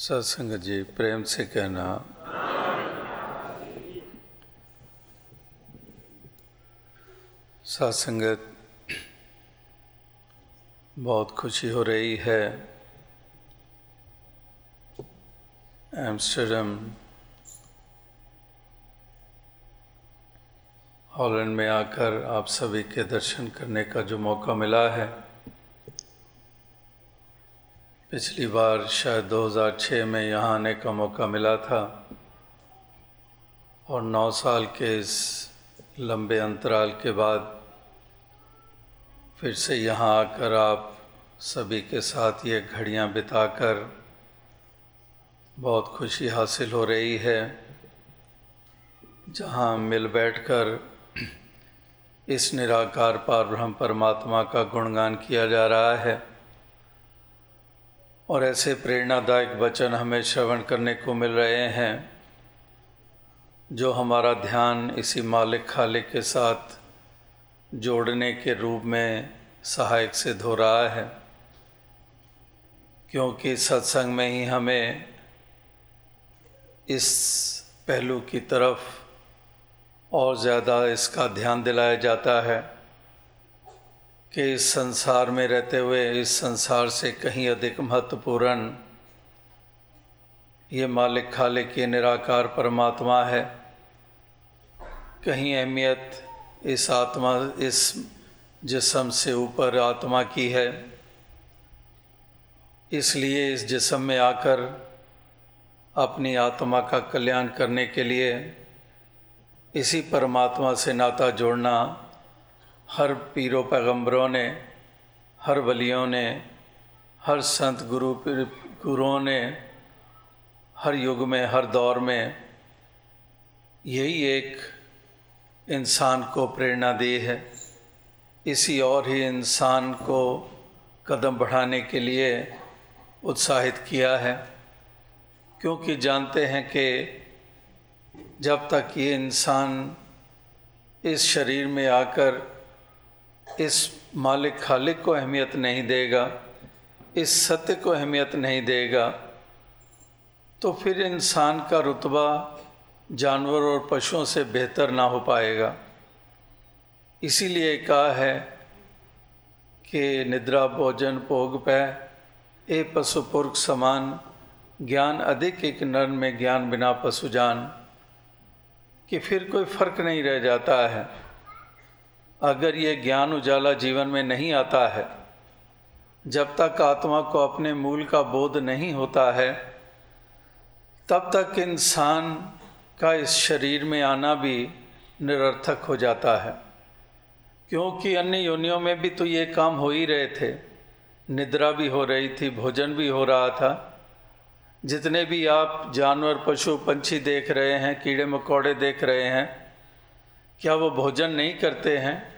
सत्संग जी, प्रेम से कहना। सत्संगत बहुत खुशी हो रही है। एम्स्टरडम, हॉलैंड में आकर आप सभी के दर्शन करने का जो मौका मिला है पिछली बार शायद 2006 में यहाँ आने का मौका मिला था और नौ साल के इस लंबे अंतराल के बाद फिर से यहाँ आकर आप सभी के साथ ये घड़ियाँ बिताकर बहुत खुशी हासिल हो रही है, जहाँ मिल बैठकर इस निराकार पार ब्रह्म परमात्मा का गुणगान किया जा रहा है। और ऐसे प्रेरणादायक वचन हमें श्रवण करने को मिल रहे हैं, जो हमारा ध्यान इसी मालिक खालिक के साथ जोड़ने के रूप में सहायक सिद्ध हो रहा है। क्योंकि सत्संग में ही हमें इस पहलू की तरफ़ और ज़्यादा इसका ध्यान दिलाया जाता है। कि इस संसार में रहते हुए, इस संसार से कहीं अधिक महत्वपूर्ण ये मालिक खालिक, ये निराकार परमात्मा है। कहीं अहमियत इस आत्मा, इस जिसम से ऊपर आत्मा की है। इसलिए इस जिसम में आकर अपनी आत्मा का कल्याण करने के लिए इसी परमात्मा से नाता जोड़ना हर पीरों पैगंबरों ने, हर वलियों ने, हर संत गुरु गुरुओं ने, हर युग में, हर दौर में यही एक इंसान को प्रेरणा दी है। इसी और ही इंसान को कदम बढ़ाने के लिए उत्साहित किया है, क्योंकि जानते हैं कि जब तक ये इंसान इस शरीर में आकर इस मालिक खालिक को अहमियत नहीं देगा, इस सत्य को अहमियत नहीं देगा तो फिर इंसान का रुतबा जानवर और पशुओं से बेहतर ना हो पाएगा। इसीलिए कहा है कि निद्रा, भोजन, भोग, पै, ए पशु पुरख समान, ज्ञान अधिक एक नर में ज्ञान बिना पशु जान, कि फिर कोई फ़र्क नहीं रह जाता है। अगर ये ज्ञान उजाला जीवन में नहीं आता है, जब तक आत्मा को अपने मूल का बोध नहीं होता है, तब तक इंसान का इस शरीर में आना भी निरर्थक हो जाता है। क्योंकि अन्य योनियों में भी तो ये काम हो ही रहे थे। निद्रा भी हो रही थी, भोजन भी हो रहा था। जितने भी आप जानवर, पशु, पंछी देख रहे हैं, कीड़े, मकोड़े देख रहे हैं, क्या वो भोजन नहीं करते हैं?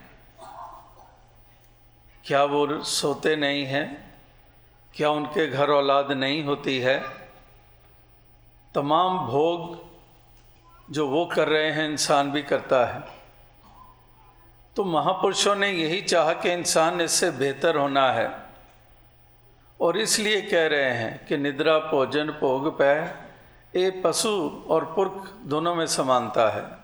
क्या वो सोते नहीं हैं? क्या उनके घर औलाद नहीं होती है? तमाम भोग जो वो कर रहे हैं, इंसान भी करता है। तो महापुरुषों ने यही चाहा कि इंसान इससे बेहतर होना है। और इसलिए कह रहे हैं कि निद्रा, भोजन, भोग, पै ये पशु और पुरख दोनों में समानता है।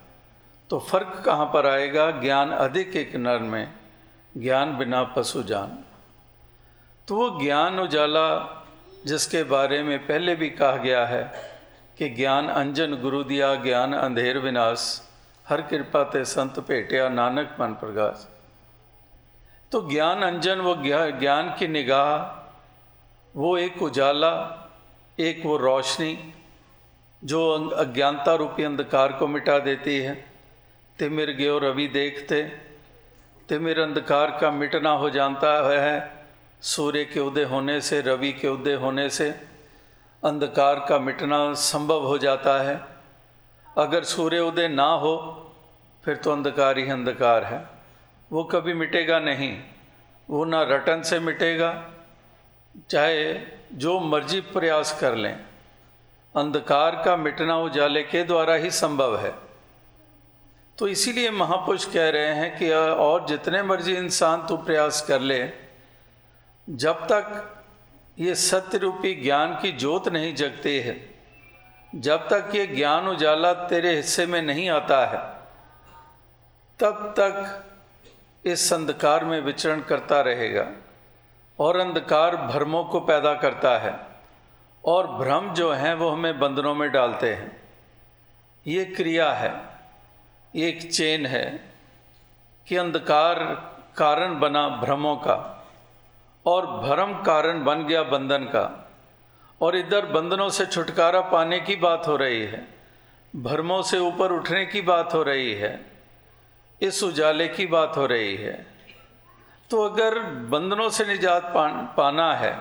तो फ़र्क कहाँ पर आएगा? ज्ञान अधिक एक नर में। ज्ञान बिना पशु जान। तो वो ज्ञान उजाला, जिसके बारे में पहले भी कहा गया है कि ज्ञान अंजन गुरु दिया, ज्ञान अंधेर विनाश, हर कृपा ते संत भेटिया, नानक मन प्रकाश तो ज्ञान अंजन, वो ज्ञान की निगाह, वो एक उजाला, एक वो रोशनी, जो अज्ञानता रूपी अंधकार को मिटा देती है। तिमिर गयो रवि देखते तिमिर अंधकार का मिटना हो जाता है। सूर्य के उदय होने से, रवि के उदय होने से अंधकार का मिटना संभव हो जाता है। अगर सूर्य उदय ना हो, फिर तो अंधकार ही अंधकार है। वो कभी मिटेगा नहीं। वो ना रटन से मिटेगा। चाहे जो मर्ज़ी प्रयास कर लें। अंधकार का मिटना उजाले के द्वारा ही संभव है। तो इसीलिए महापुरुष कह रहे हैं कि और जितने मर्ज़ी इंसान तू प्रयास कर ले, जब तक ये सत्य रूपी ज्ञान की जोत नहीं जगती है, जब तक ये ज्ञान उजाला तेरे हिस्से में नहीं आता है, तब तक इस अंधकार में विचरण करता रहेगा और अंधकार भ्रमों को पैदा करता है और भ्रम जो हैं वो हमें बंधनों में डालते हैं। ये क्रिया है। एक चेन है कि अंधकार कारण बना भ्रमों का और भ्रम कारण बन गया बंधन का। और इधर बंधनों से छुटकारा पाने की बात हो रही है, भ्रमों से ऊपर उठने की बात हो रही है, इस उजाले की बात हो रही है। तो अगर बंधनों से निजात पाना है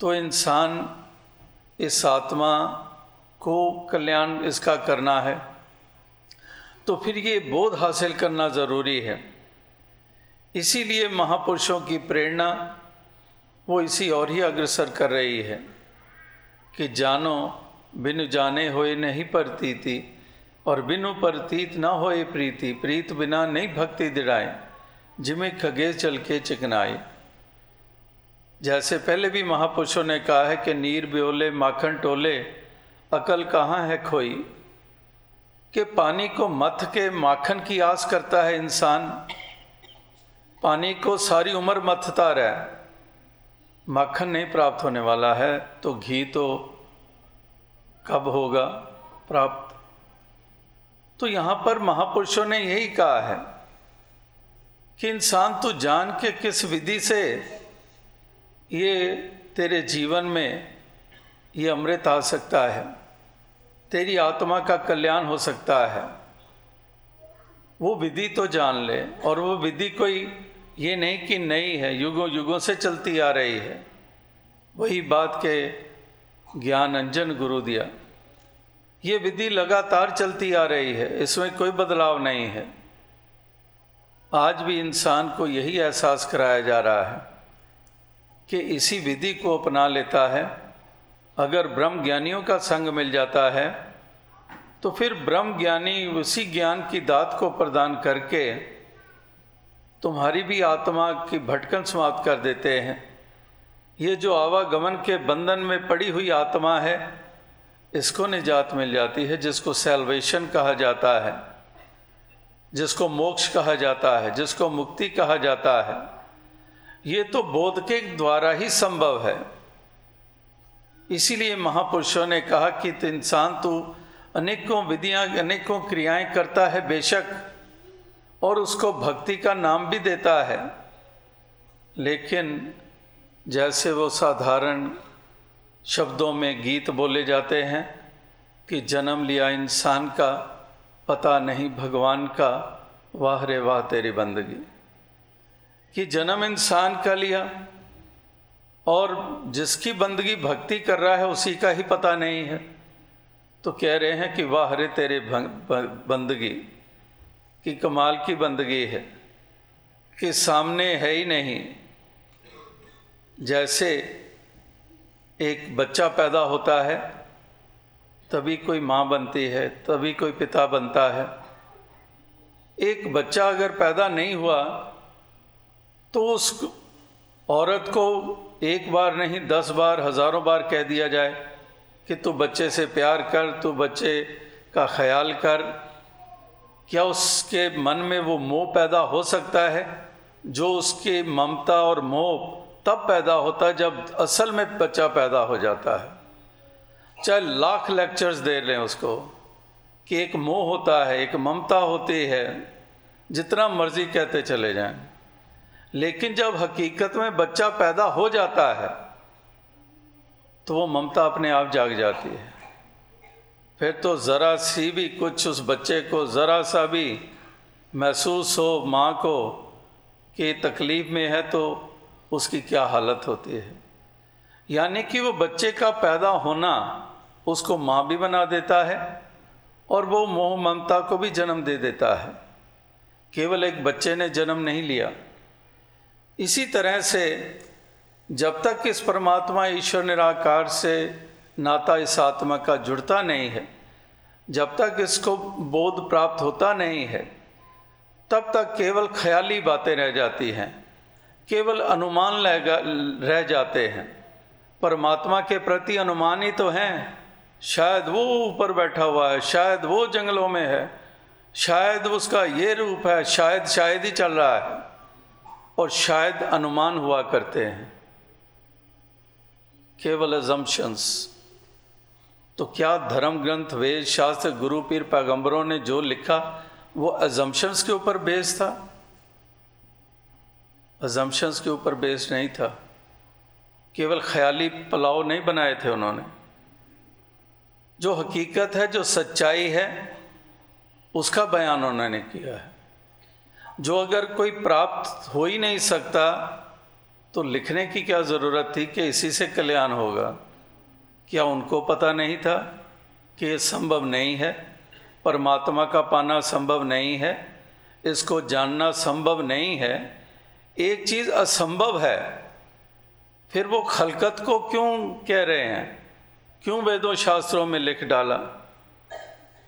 तो इंसान, इस आत्मा को कल्याण इसका करना है। तो फिर ये बोध हासिल करना ज़रूरी है। इसीलिए महापुरुषों की प्रेरणा वो इसी और ही अग्रसर कर रही है कि जानो, बिनु जाने होए नहीं प्रतीति और बिनु प्रतीत न होए प्रीति, प्रीत बिना नहीं भक्ति दिड़ाए, जिमें खगे चल के चिकनाए। जैसे पहले भी महापुरुषों ने कहा है कि नीर ब्योले, माखन टोले, अकल कहाँ है खोई? कि पानी को मथ के माखन की आस करता है इंसान। पानी को सारी उम्र मथता रहे। माखन नहीं प्राप्त होने वाला है तो घी तो कब होगा प्राप्त? तो यहाँ पर महापुरुषों ने यही कहा है कि इंसान तू जान के किस विधि से ये तेरे जीवन में ये अमृत आ सकता है। तेरी आत्मा का कल्याण हो सकता है। वो विधि तो जान ले, और वो विधि कोई ये नहीं कि नई है, युगों युगों से चलती आ रही है। वही बात के ज्ञान अंजन गुरु दिया। ये विधि लगातार चलती आ रही है, इसमें कोई बदलाव नहीं है। आज भी इंसान को यही एहसास कराया जा रहा है कि इसी विधि को अपना लेता है। अगर ब्रह्म ज्ञानियों का संग मिल जाता है तो फिर ब्रह्म ज्ञानी उसी ज्ञान की दात को प्रदान करके तुम्हारी भी आत्मा की भटकन समाप्त कर देते हैं। ये जो आवागमन के बंधन में पड़ी हुई आत्मा है, इसको निजात मिल जाती है, जिसको सेल्वेशन कहा जाता है, जिसको मोक्ष कहा जाता है, जिसको मुक्ति कहा जाता है। ये तो बोध के द्वारा ही संभव है। इसीलिए महापुरुषों ने कहा कि तो इंसान तो अनेकों विधियाँ, अनेकों क्रियाएँ करता है बेशक, और उसको भक्ति का नाम भी देता है। लेकिन जैसे वो साधारण शब्दों में गीत बोले जाते हैं कि जन्म लिया इंसान का, पता नहीं भगवान का, वाह रे वाह तेरी बंदगी। कि जन्म इंसान का लिया और जिसकी बंदगी भक्ति कर रहा है उसी का ही पता नहीं है। तो कह रहे हैं कि वाह रे तेरे बंदगी, कि कमाल की बंदगी है, कि सामने है ही नहीं। जैसे एक बच्चा पैदा होता है, तभी कोई माँ बनती है, तभी कोई पिता बनता है। एक बच्चा अगर पैदा नहीं हुआ तो उस औरत को एक बार नहीं, दस बार, हज़ारों बार कह दिया जाए कि तू बच्चे से प्यार कर, तू बच्चे का ख्याल कर। क्या उसके मन में वो मोह पैदा हो सकता है? जो उसकी ममता और मोह तब पैदा होता जब असल में बच्चा पैदा हो जाता है। चाहे लाख लेक्चर्स दे लें उसको कि एक मोह होता है, एक ममता होती है, जितना मर्ज़ी कहते चले जाएँ। लेकिन जब हकीकत में बच्चा पैदा हो जाता है तो वो ममता अपने आप जाग जाती है। फिर तो ज़रा सी भी कुछ उस बच्चे को, ज़रा सा भी महसूस हो माँ को कि तकलीफ़ में है तो उसकी क्या हालत होती है। यानी कि वो बच्चे का पैदा होना उसको माँ भी बना देता है और वो मोह ममता को भी जन्म दे देता है। केवल एक बच्चे ने जन्म नहीं लिया इसी तरह से जब तक इस परमात्मा ईश्वर निराकार से नाता इस आत्मा का जुड़ता नहीं है, जब तक इसको बोध प्राप्त होता नहीं है, तब तक केवल ख्याली बातें रह जाती हैं, केवल अनुमान रह जाते हैं। परमात्मा के प्रति अनुमान ही तो हैं। शायद वो ऊपर बैठा हुआ है, शायद वो जंगलों में है, शायद उसका ये रूप है, शायद शायद ही चल रहा है। और शायद अनुमान हुआ करते हैं। केवल एजम्पन्स तो क्या धर्म ग्रंथ वेद, शास्त्र, गुरु, पीर, पैगंबरों ने जो लिखा, वो एजम्पन्स के ऊपर बेस था? एजम्पन्स के ऊपर बेस नहीं था। केवल ख्याली पुलाव नहीं बनाए थे उन्होंने। जो हकीकत है, जो सच्चाई है, उसका बयान उन्होंने किया है। जो अगर कोई प्राप्त हो ही नहीं सकता तो लिखने की क्या ज़रूरत थी कि इसी से कल्याण होगा? क्या उनको पता नहीं था कि ये संभव नहीं है? परमात्मा का पाना संभव नहीं है? इसको जानना संभव नहीं है? एक चीज़ असंभव है। फिर वो खलकत को क्यों कह रहे हैं? क्यों वेदों शास्त्रों में लिख डाला?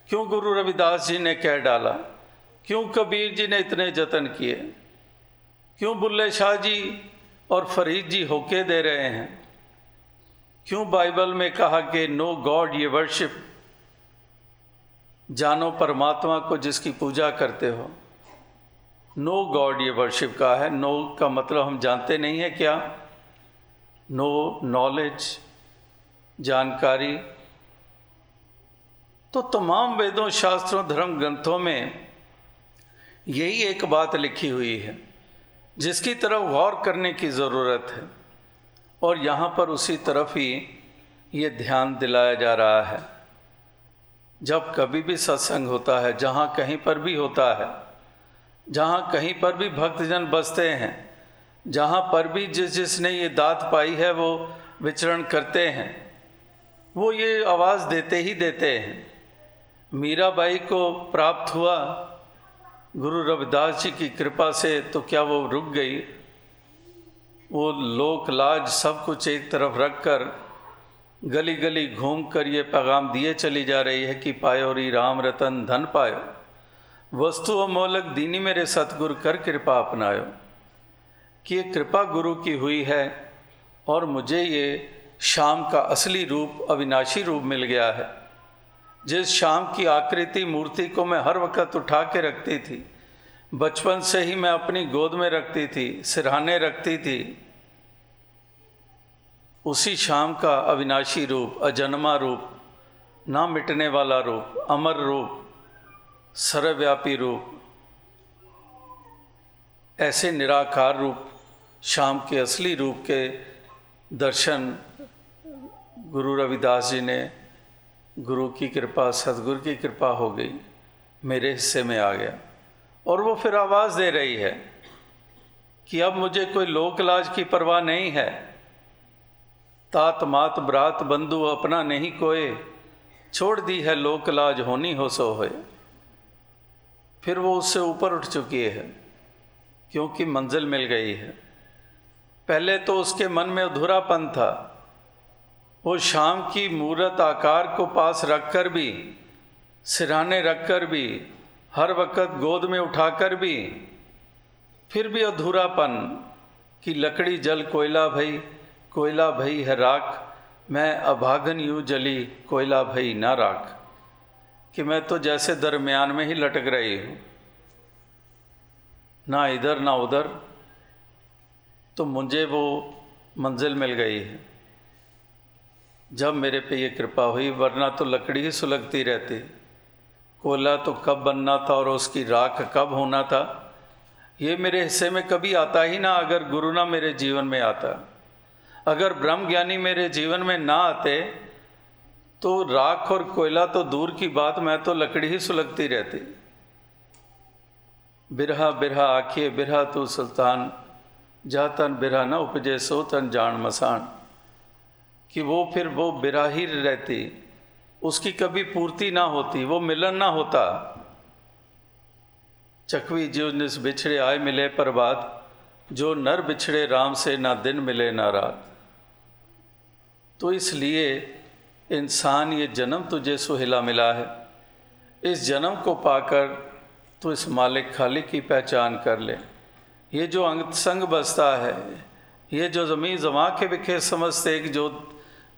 क्यों गुरु रविदास जी ने कह डाला? क्यों कबीर जी ने इतने जतन किए? क्यों बुल्ले शाह जी और फरीद जी होके दे रहे हैं? क्यों बाइबल में कहा कि नो गॉड ये वर्शिप? जानो परमात्मा को जिसकी पूजा करते हो। नो गॉड ये वर्शिप का है। नो का मतलब हम जानते नहीं है क्या? नो नॉलेज, जानकारी। तो तमाम वेदों, शास्त्रों, धर्म ग्रंथों में यही एक बात लिखी हुई है, जिसकी तरफ़ गौर करने की ज़रूरत है, और यहाँ पर उसी तरफ़ ही ये ध्यान दिलाया जा रहा है। जब कभी भी सत्संग होता है, जहाँ कहीं पर भी होता है, जहाँ कहीं पर भी भक्तजन बसते हैं, जहाँ पर भी जिस जिसने ये दात पाई है, वो विचरण करते हैं, वो ये आवाज़ देते ही देते हैं, मीराबाई को प्राप्त हुआ गुरु रविदास जी की कृपा से तो क्या वो रुक गई? वो लोक लाज सब कुछ एक तरफ़ रख कर गली गली घूम कर ये पैगाम दिए चली जा रही है कि पायो री राम रतन धन पायो। वस्तु अमोलक दीनी मेरे सतगुरु कर कृपा अपनायो। कि ये कृपा गुरु की हुई है और मुझे ये शाम का असली रूप अविनाशी रूप मिल गया है। जिस शाम की आकृति मूर्ति को मैं हर वक्त उठा के रखती थी, बचपन से ही मैं अपनी गोद में रखती थी, सिरहाने रखती थी, उसी शाम का अविनाशी रूप, अजन्मा रूप, ना मिटने वाला रूप, अमर रूप, सर्वव्यापी रूप, ऐसे निराकार रूप, शाम के असली रूप के दर्शन गुरु रविदास जी ने गुरु की कृपा, सदगुरु की कृपा हो गई, मेरे हिस्से में आ गया। और वो फिर आवाज़ दे रही है कि अब मुझे कोई लोक लाज की परवाह नहीं है। तात मात ब्रात बंधु अपना नहीं कोए, छोड़ दी है लोक लाज, होनी हो सो होए। फिर वो उससे ऊपर उठ चुकी है, क्योंकि मंजिल मिल गई है। पहले तो उसके मन में अधूरापन था वो शाम की मूर्त आकार को पास रखकर भी, सिराने रखकर भी, हर वक्त गोद में उठाकर भी, फिर भी अधूरापन कि लकड़ी जल, कोयला भई कोयला भई है राख, मैं अभागन यूँ जली, कोयला भई ना राख, कि मैं तो जैसे दरमियान में ही लटक रही हूँ। ना इधर ना उधर तो मुझे वो मंजिल मिल गई है। जब मेरे पे ये कृपा हुई, वरना तो लकड़ी ही सुलगती रहती। कोयला तो कब बनना था और उसकी राख कब होना था, ये मेरे हिस्से में कभी आता ही ना अगर गुरु ना मेरे जीवन में आता। अगर ब्रह्म ज्ञानी मेरे जीवन में ना आते तो राख और कोयला तो दूर की बात, मैं तो लकड़ी ही सुलगती रहती। बिरहा बिरहा आखिए, बिरहा तू सुल्तान जा तन बिरहा न उपजे सो तन जान मसान। कि वो फिर वो बिरा ही रहती, उसकी कभी पूर्ति ना होती, वो मिलन ना होता। चकवी, जो निस बिछड़े आए मिले पर बात, जो नर बिछड़े राम से ना दिन मिले ना रात। तो इसलिए इंसान, ये जन्म तुझे सुहिला मिला है। इस जन्म को पाकर तो इस मालिक खालिक की पहचान कर ले। ये जो अंग संग बसता है, ये जो ज़मीन जमा के बिखे समझते कि जो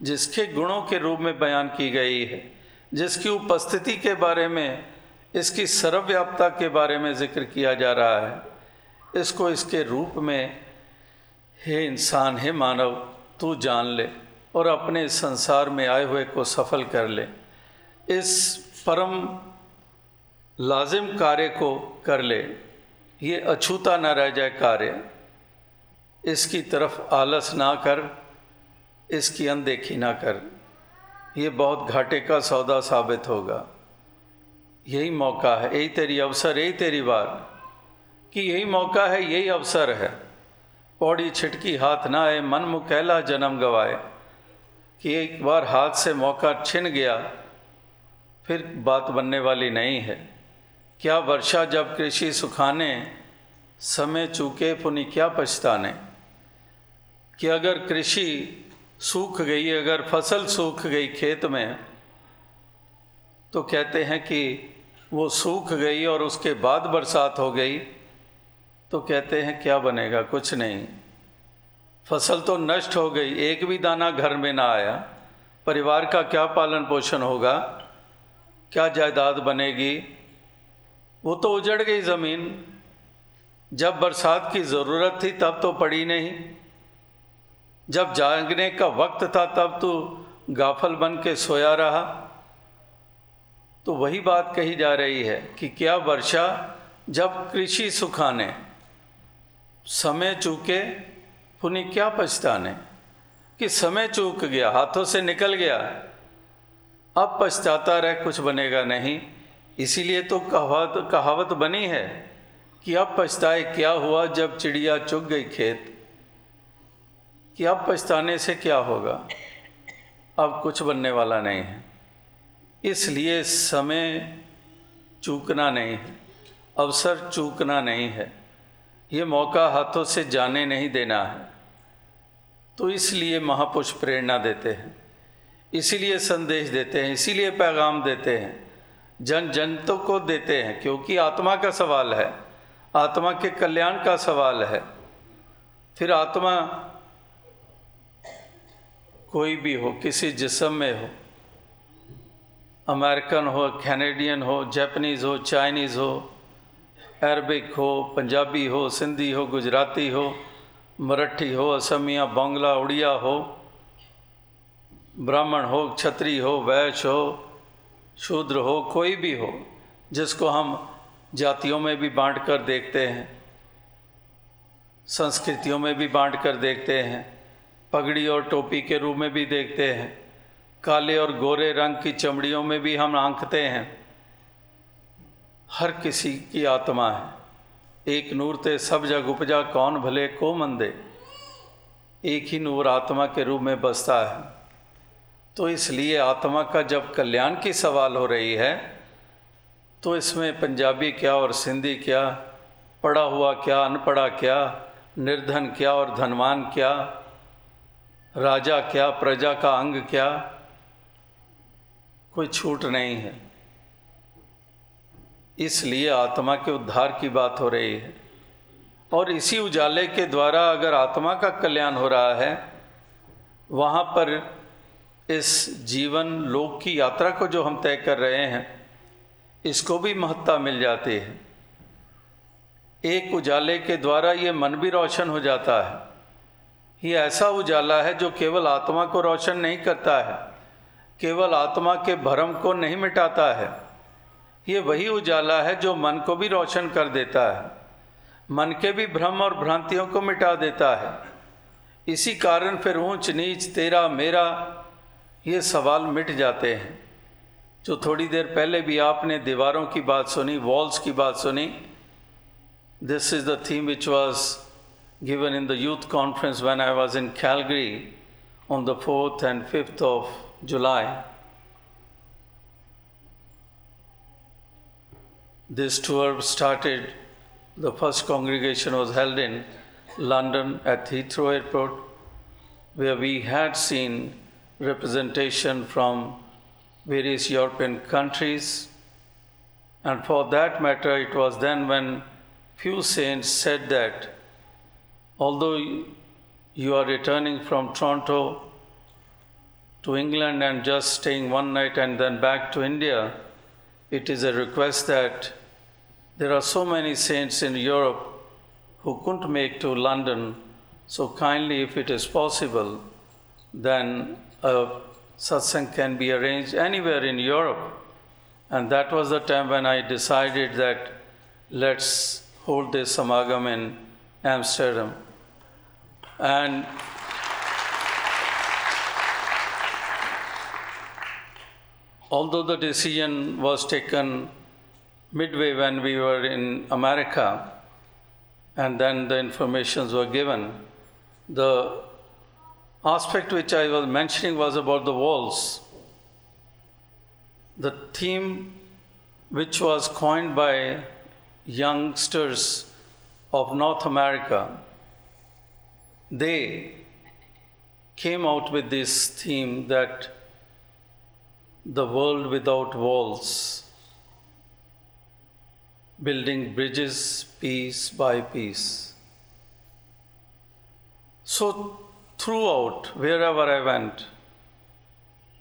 जिसके गुणों के रूप में बयान की गई है, जिसकी उपस्थिति के बारे में, इसकी सर्वव्यापता के बारे में ज़िक्र किया जा रहा है, इसको इसके रूप में, हे इंसान, हे मानव, तू जान ले और अपने संसार में आए हुए को सफल कर ले। इस परम लाजिम कार्य को कर ले। ये अछूता न रह जाए कार्य। इसकी तरफ़ आलस ना कर इसकी अनदेखी ना कर। ये बहुत घाटे का सौदा साबित होगा। यही मौका है, यही तेरी अवसर, यही तेरी बार। कि यही मौका है, यही अवसर है। पौड़ी छिटकी हाथ ना आए, मन मुकैला जन्म गवाए। कि एक बार हाथ से मौका छिन गया, फिर बात बनने वाली नहीं है। क्या वर्षा जब कृषि सुखाने, समय चूके पुनि क्या पछताने? कि अगर कृषि सूख गई, अगर फ़सल सूख गई खेत में तो कहते हैं कि वो सूख गई और उसके बाद बरसात हो गई तो कहते हैं क्या बनेगा? कुछ नहीं। फ़सल तो नष्ट हो गई, एक भी दाना घर में ना आया। परिवार का क्या पालन पोषण होगा? क्या जायदाद बनेगी? वो तो उजड़ गई ज़मीन। जब बरसात की ज़रूरत थी, तब तो पड़ी नहीं। जब जागने का वक्त था तब तो गाफल बन के सोया रहा। तो वही बात कही जा रही है कि क्या वर्षा जब कृषि सुखाने, समय चूके, पुनि क्या पछताने? कि समय चूक गया, हाथों से निकल गया। अब पछताता रह कुछ बनेगा नहीं। इसीलिए तो कहावत कहावत बनी है कि अब पछताए क्या हुआ जब चिड़िया चुग गई खेत। कि अब पछताने से क्या होगा? अब कुछ बनने वाला नहीं है। इसलिए समय चूकना नहीं है, अवसर चूकना नहीं है। ये मौका हाथों से जाने नहीं देना है। तो इसलिए महापुरुष प्रेरणा देते हैं, इसीलिए संदेश देते हैं, इसीलिए पैगाम देते हैं, जन जनतों को देते हैं, क्योंकि आत्मा का सवाल है, आत्मा के कल्याण का सवाल है। फिर आत्मा कोई भी हो, किसी जिसम में हो, अमेरिकन हो, कैनेडियन हो, जैपनीज़ हो, चाइनीज़ हो, अरबिक हो, पंजाबी हो, सिंधी हो, गुजराती हो, मराठी हो, असमिया, बांग्ला, उड़िया हो, ब्राह्मण हो, क्षत्रिय हो, वैश्य हो, शूद्र हो, कोई भी हो, जिसको हम जातियों में भी बांट कर देखते हैं, संस्कृतियों में भी बांट कर देखते हैं पगड़ी और टोपी के रूप में भी देखते हैं। काले और गोरे रंग की चमड़ियों में भी हम आंकते हैं। हर किसी की आत्मा है। एक नूर ते सब जग उपजा, कौन भले को मंदे। एक ही नूर आत्मा के रूप में बसता है। तो इसलिए आत्मा का जब कल्याण की सवाल हो रही है तो इसमें पंजाबी क्या और सिंधी क्या, पढ़ा हुआ क्या, अनपढ़ा क्या, निर्धन क्या और धनवान क्या राजा क्या, प्रजा का अंग क्या? कोई छूट नहीं है। इसलिए आत्मा के उद्धार की बात हो रही है। और इसी उजाले के द्वारा अगर आत्मा का कल्याण हो रहा है, वहाँ पर इस जीवन लोक की यात्रा को जो हम तय कर रहे हैं, इसको भी महत्ता मिल जाती है। एक उजाले के द्वारा ये मन भी रोशन हो जाता है। ये ऐसा उजाला है जो केवल आत्मा को रोशन नहीं करता है, केवल आत्मा के भ्रम को नहीं मिटाता है। ये वही उजाला है जो मन को भी रोशन कर देता है, मन के भी भ्रम और भ्रांतियों को मिटा देता है। इसी कारण फिर ऊंच नीच तेरा मेरा, ये सवाल मिट जाते हैं। जो थोड़ी देर पहले भी आपने दीवारों की बात सुनी वॉल्स की बात सुनी this is the theme which was given in the youth conference when I was in Calgary on the 4th and 5th of July. This tour started, the first congregation was held in London at Heathrow Airport, where we had seen representation from various European countries. And for that matter, it was then when few saints said that although you are returning from Toronto to England and just staying one night and then back to India, it is a request that there are so many saints in Europe who couldn't make to London. So kindly, if it is possible, then a satsang can be arranged anywhere in Europe. And that was the time when I decided that let's hold this samagam in Amsterdam. And although the decision was taken midway when we were in America, and then the informations were given, the aspect which I was mentioning was about the walls. The theme which was coined by youngsters of North America, they came out with this theme that the world without walls, building bridges piece by piece. So, throughout, wherever I went,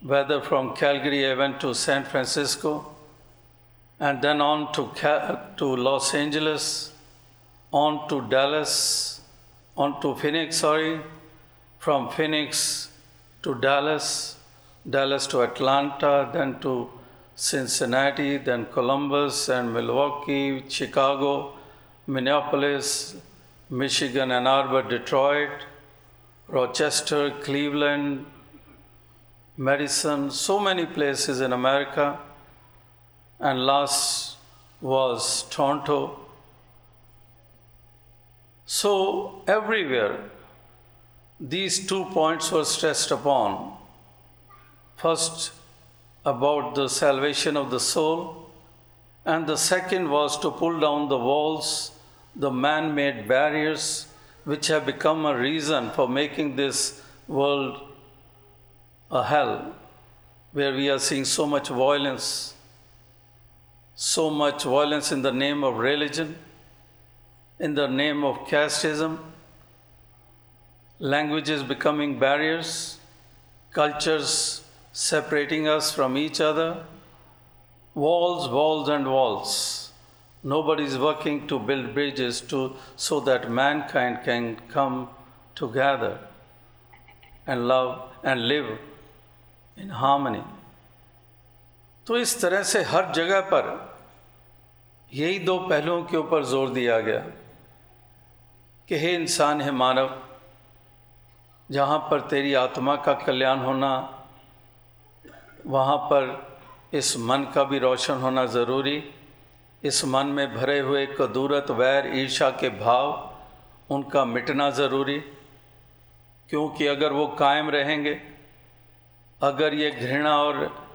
whether from Calgary I went to San Francisco, and then on to, to Los Angeles, on to Dallas, on to Phoenix, sorry, from Phoenix to Dallas, Dallas to Atlanta, then to Cincinnati, then Columbus and Milwaukee, Chicago, Minneapolis, Michigan, Ann Arbor, Detroit, Rochester, Cleveland, Madison, so many places in America. And last was Toronto. So, everywhere, these two points were stressed upon. First, about the salvation of the soul, and the second was to pull down the walls, the man made barriers which have become a reason for making this world a hell, where we are seeing so much violence, so much violence in the name of religion, in the name of casteism, languages becoming barriers, cultures separating us from each other, walls, walls, and walls. Nobody is working to build bridges to, so that mankind can come together and love and live in harmony. तो इस तरह से हर जगह पर यही दो पहलुओं के ऊपर जोर दिया गया कि हे इंसान, है मानव, जहाँ पर तेरी आत्मा का कल्याण होना, वहाँ पर इस मन का भी रोशन होना ज़रूरी। इस मन में भरे हुए कदूरत, वैर ईर्षा के भाव, उनका मिटना ज़रूरी। क्योंकि अगर वो कायम रहेंगे, अगर ये घृणा और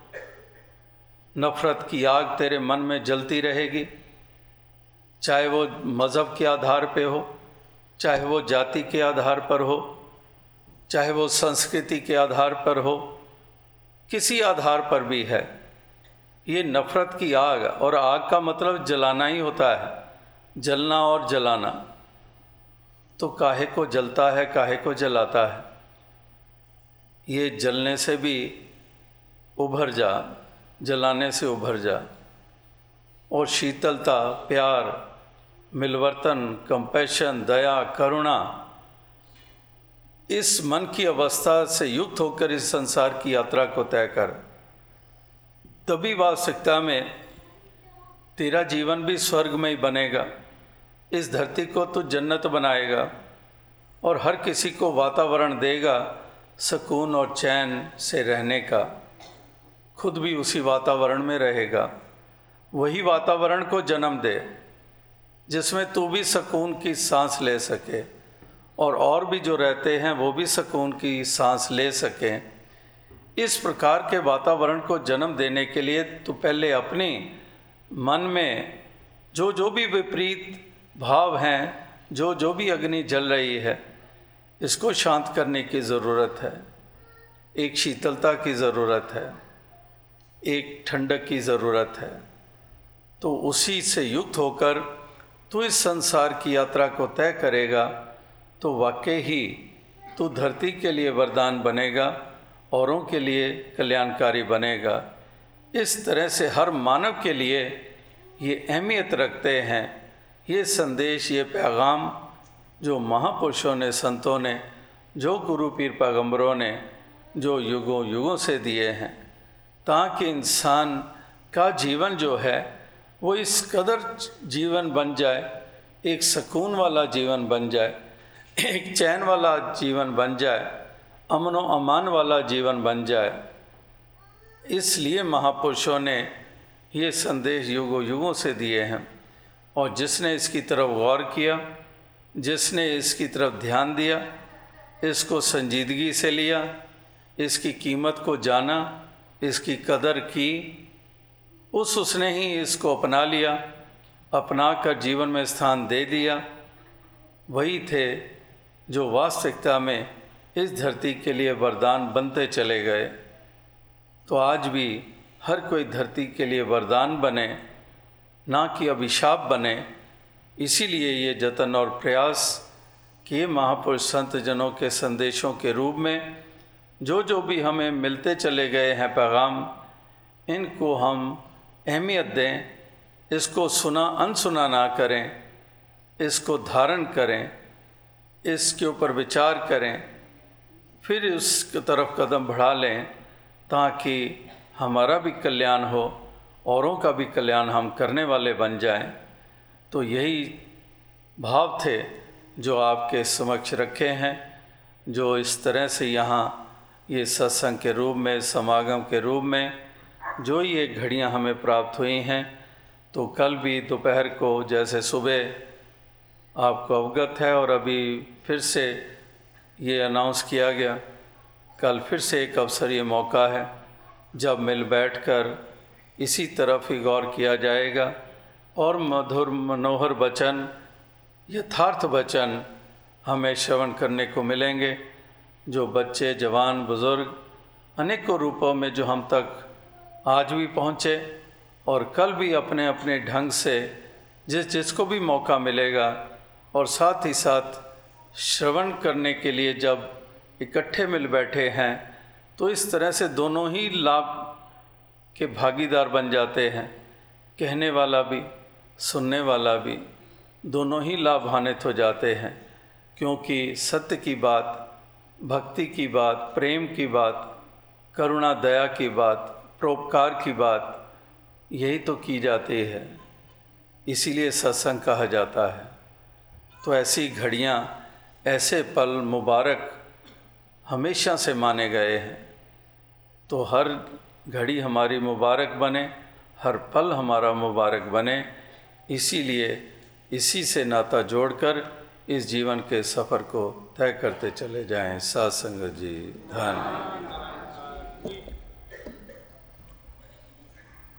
नफ़रत की आग तेरे मन में जलती रहेगी, चाहे वो मज़हब के आधार पे हो चाहे वो जाति के आधार पर हो, चाहे वो संस्कृति के आधार पर हो, किसी आधार पर भी है। ये नफ़रत की आग और आग का मतलब जलाना ही होता है, जलना और जलाना। तो काहे को जलता है, काहे को जलाता है। ये जलने से भी उभर जा, जलाने से उभर जा। और शीतलता, प्यार मिलवर्तन कंपैशन दया, करुणा, इस मन की अवस्था से युक्त होकर इस संसार की यात्रा को तय कर। तभी वास्तविकता में तेरा जीवन भी स्वर्ग में ही बनेगा। इस धरती को तो जन्नत बनाएगा और हर किसी को वातावरण देगा सुकून और चैन से रहने का। खुद भी उसी वातावरण में रहेगा। वही वातावरण को जन्म दे। जिसमें तू भी सुकून की सांस ले सके और और भी जो रहते हैं, वो भी सुकून की सांस ले सकें। इस प्रकार के वातावरण को जन्म देने के लिए तो पहले अपनी मन में जो जो भी विपरीत भाव हैं, जो जो भी अग्नि जल रही है, इसको शांत करने की ज़रूरत है। एक शीतलता की ज़रूरत है, एक ठंडक की ज़रूरत है। तो उसी से युक्त होकर तो इस संसार की यात्रा को तय करेगा तो वाकई ही तू धरती के लिए वरदान बनेगा, औरों के लिए कल्याणकारी बनेगा। इस तरह से हर मानव के लिए ये अहमियत रखते हैं, ये संदेश, ये पैगाम जो महापुरुषों ने, संतों ने, जो गुरु पीर पैगम्बरों ने, जो युगों युगों से दिए हैं, ताकि इंसान का जीवन जो है वो इस कदर जीवन बन जाए, एक सुकून वाला जीवन बन जाए, एक चैन वाला जीवन बन जाए अमन व अमान वाला जीवन बन जाए। इसलिए महापुरुषों ने ये संदेश युगों युगों से दिए हैं और जिसने इसकी तरफ़ गौर किया, जिसने इसकी तरफ़ ध्यान दिया, इसको संजीदगी से लिया, इसकी कीमत को जाना, इसकी कदर की उस उसने ही इसको अपना लिया अपना कर जीवन में स्थान दे दिया। वही थे जो वास्तविकता में इस धरती के लिए वरदान बनते चले गए। तो आज भी हर कोई धरती के लिए वरदान बने, ना कि अभिशाप बने। इसीलिए ये जतन और प्रयास किए महापुरुष संत जनों के संदेशों के रूप में, जो जो भी हमें मिलते चले गए हैं पैगाम, इनको हम अहमियत दें, इसको सुना, अनसुना ना करें, इसको धारण करें, इसके ऊपर विचार करें, फिर उस तरफ़ कदम बढ़ा लें, ताकि हमारा भी कल्याण हो, औरों का भी कल्याण हम करने वाले बन जाएँ। तो यही भाव थे जो आपके समक्ष रखे हैं, जो इस तरह से यहाँ ये सत्संग के रूप में, समागम के रूप में जो ये घड़ियाँ हमें प्राप्त हुई हैं तो कल भी दोपहर को जैसे सुबह आपको अवगत है और अभी फिर से ये अनाउंस किया गया, कल फिर से एक अवसर ये मौका है, जब मिल बैठकर इसी तरफ़ ही गौर किया जाएगा। और मधुर मनोहर वचन, यथार्थ वचन हमें श्रवण करने को मिलेंगे, जो बच्चे, जवान, बुज़ुर्ग, अनेकों रूपों में जो हम तक आज भी पहुँचे और कल भी अपने अपने ढंग से जिस जिसको भी मौका मिलेगा और साथ ही साथ श्रवण करने के लिए जब इकट्ठे मिल बैठे हैं तो इस तरह से दोनों ही लाभ के भागीदार बन जाते हैं। कहने वाला भी, सुनने वाला भी दोनों ही लाभान्वित हो जाते हैं, क्योंकि सत्य की बात, भक्ति की बात, प्रेम की बात, करुणा, दया की बात परोपकार की बात, यही तो की जाती है। इसीलिए सत्संग कहा जाता है। तो ऐसी घड़ियाँ, ऐसे पल मुबारक हमेशा से माने गए हैं। तो हर घड़ी हमारी मुबारक बने, हर पल हमारा मुबारक बने। इसीलिए इसी से नाता जोड़कर इस जीवन के सफ़र को तय करते चले जाएँ। सात संगत जी धन्य